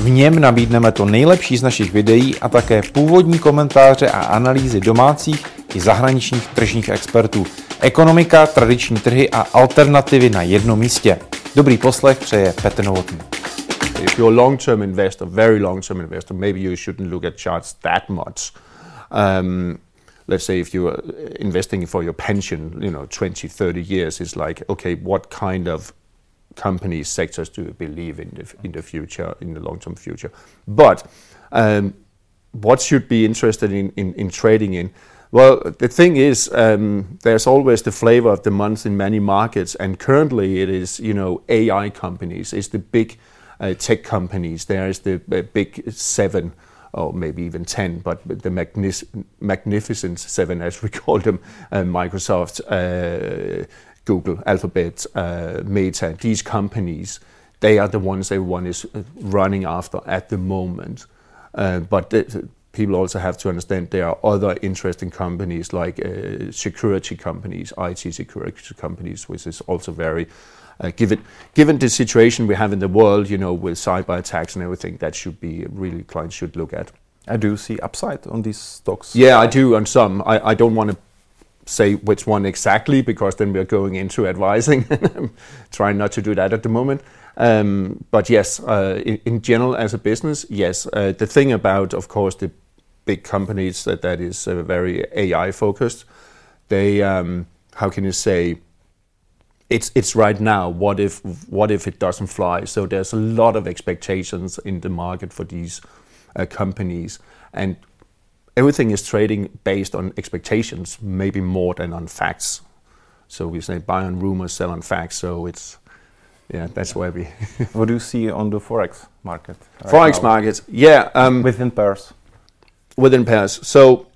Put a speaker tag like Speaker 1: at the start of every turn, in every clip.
Speaker 1: V něm nabídneme to nejlepší z našich videí a také původní komentáře a analýzy domácích i zahraničních tržních expertů. Ekonomika, tradiční trhy a alternativy na jednom místě. Dobrý poslech přeje Petr Novotný.
Speaker 2: If you're a long-term investor, very long-term investor, maybe you shouldn't look at charts that much. Um, let's say if you're investing for your pension, you know, 20, 30 years, it's like, okay, what kind of companies, sectors do believe in the, in the future, in the long-term future? But um, what should be interested in, in, in trading in? Well, the thing is, um, there's always the flavor of the month in many markets, and currently it is, you know, AI companies. It's the big uh, tech companies. There is the uh, big seven, or maybe even ten, but the magnificent seven, as we call them, uh, Microsoft, uh, Google, Alphabet, uh, Meta. These companies, they are the ones everyone is uh, running after at the moment. but the, people also have to understand there are other interesting companies like uh, security companies, IT security companies, which is also very uh, given given the situation we have in the world, you know, with cyber attacks and everything, that should be really clients should look at.
Speaker 1: I do see upside on these stocks.
Speaker 2: Yeah, I do on some. I, I don't want to say which one exactly because then we're going into advising. trying not to do that at the moment. Um, but yes, uh, in, in, general, as a business, yes. Uh, the thing about, of course, the big companies that that is uh, very AI focused, they um, how can you say? It's it's right now. What if what if it doesn't fly? So there's a lot of expectations in the market for these uh, companies, and everything is trading based on expectations, maybe more than on facts. So we say buy on rumors, sell on facts. So it's yeah, that's where we.
Speaker 1: what do you see on the forex market?
Speaker 2: Right forex now? market, yeah,
Speaker 1: um, within pairs.
Speaker 2: Within pairs. So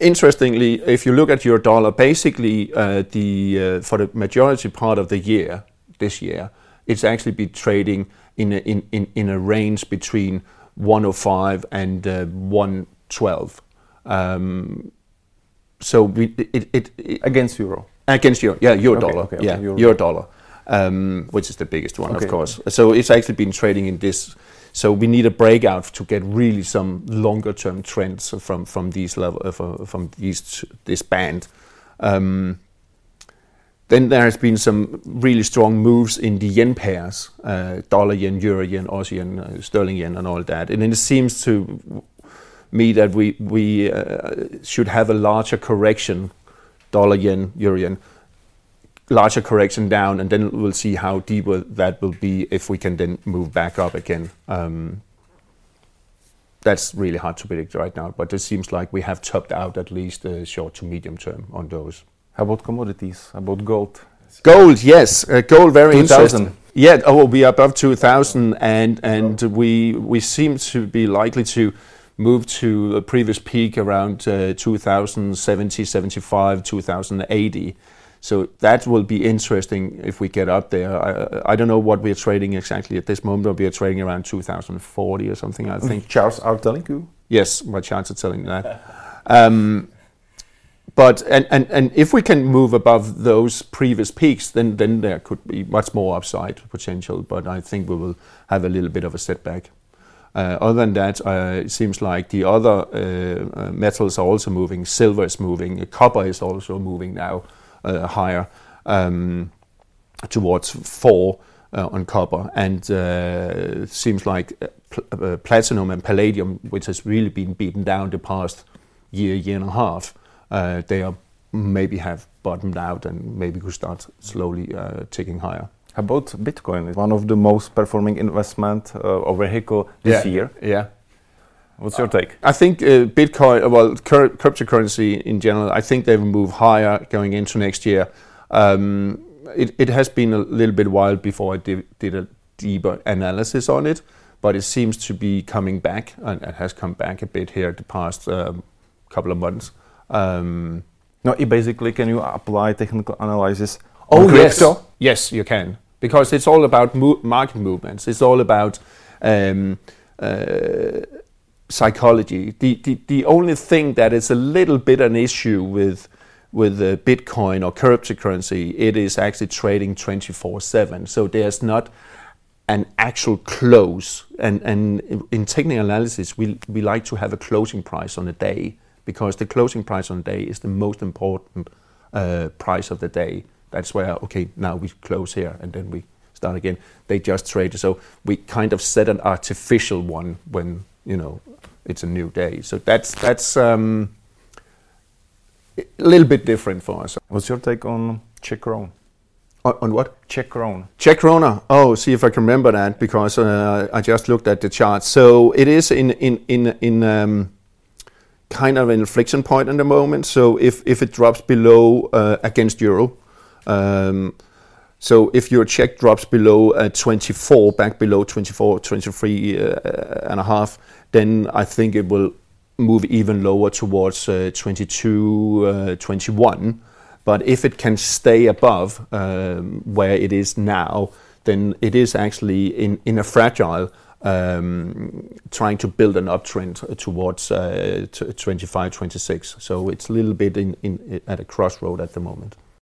Speaker 2: interestingly, if you look at your dollar, basically uh, the uh, for the majority part of the year this year, it's actually been trading in a, in, in, in a range between 105 and uh, 112. Um, so we, it, it, it,
Speaker 1: against euro.
Speaker 2: Against euro, yeah, euro
Speaker 1: okay,
Speaker 2: dollar,
Speaker 1: okay, okay,
Speaker 2: yeah,
Speaker 1: euro,
Speaker 2: euro dollar, um, which is the biggest one, of course. So it's actually been trading in this. So we need a breakout to get really some longer term trends from from these level uh, from these this band. Um, then there has been some really strong moves in the yen pairs, uh, dollar yen, euro yen, Aussie yen, uh, sterling yen, and all that. And it seems to me that we we uh, should have a larger correction, dollar yen, euro yen, larger correction down, and then we'll see how deep that will be if we can then move back up again. Um, that's really hard to predict right now, but it seems like we have topped out at least short to medium term on those.
Speaker 1: How about commodities? How about gold?
Speaker 2: Gold, yes, uh, gold very 2000. interesting. Yeah, oh, we are above 2000, and and we we seem to be likely to move to a previous peak around uh, 2070, 75, 2080. So that will be interesting if we get up there. I, I don't know what we're trading exactly at this moment, but we are trading around 2040 or something, I think.
Speaker 1: Charts are telling you?
Speaker 2: Yes, my charts are telling you that. Um, but and, and, and if we can move above those previous peaks, then then there could be much more upside potential. But I think we will have a little bit of a setback. Uh, other than that, uh, it seems like the other uh, uh metals are also moving. Silver is moving. Copper is also moving now uh, higher um, towards four uh, on copper, and it seems like pl- platinum and palladium, which has really been beaten down the past year, year and a half uh, they are maybe have bottomed out and maybe could start slowly uh, ticking higher.
Speaker 1: About Bitcoin? It's one of the most performing investment uh, or vehicle this
Speaker 2: yeah,
Speaker 1: year.
Speaker 2: Yeah.
Speaker 1: What's your take?
Speaker 2: I think uh, Bitcoin, well, cur- cryptocurrency in general, I think they will move higher going into next year. Um, it, it has been a little bit while before I did, did a deeper analysis on it, but it seems to be coming back and it has come back a bit here the past um, couple of months. Um,
Speaker 1: No, basically can you apply technical analysis
Speaker 2: Oh yes, yes, you can because it's all about mo- market movements. It's all about um, uh, psychology. The, the the only thing that is a little bit an issue with with uh, Bitcoin or cryptocurrency, it is actually trading twenty four seven. So there's not an actual close. And and in technical analysis, we we like to have a closing price on a day because the closing price on day is the most important uh, price of the day. That's where okay now we close here and then we start again. They just trade, so we kind of set an artificial one when you know it's a new day. So that's that's um, a little bit different for us.
Speaker 1: What's your take on Czech?
Speaker 2: On, on what?
Speaker 1: Czech krone.
Speaker 2: Czech krona. Oh, see if I can remember that because uh, I just looked at the chart. So it is in in in in um, kind of an inflection point at the moment. So if if it drops below uh, against euro, um, so if your Czech drops below uh, 24, back below 24, 23 uh, and a half, then I think it will move even lower towards uh, 22, uh, 21. But if it can stay above um, where it is now, then it is actually in, in a fragile trying to build an uptrend towards uh, t- 25, 26. So it's a little bit at a crossroad at the moment.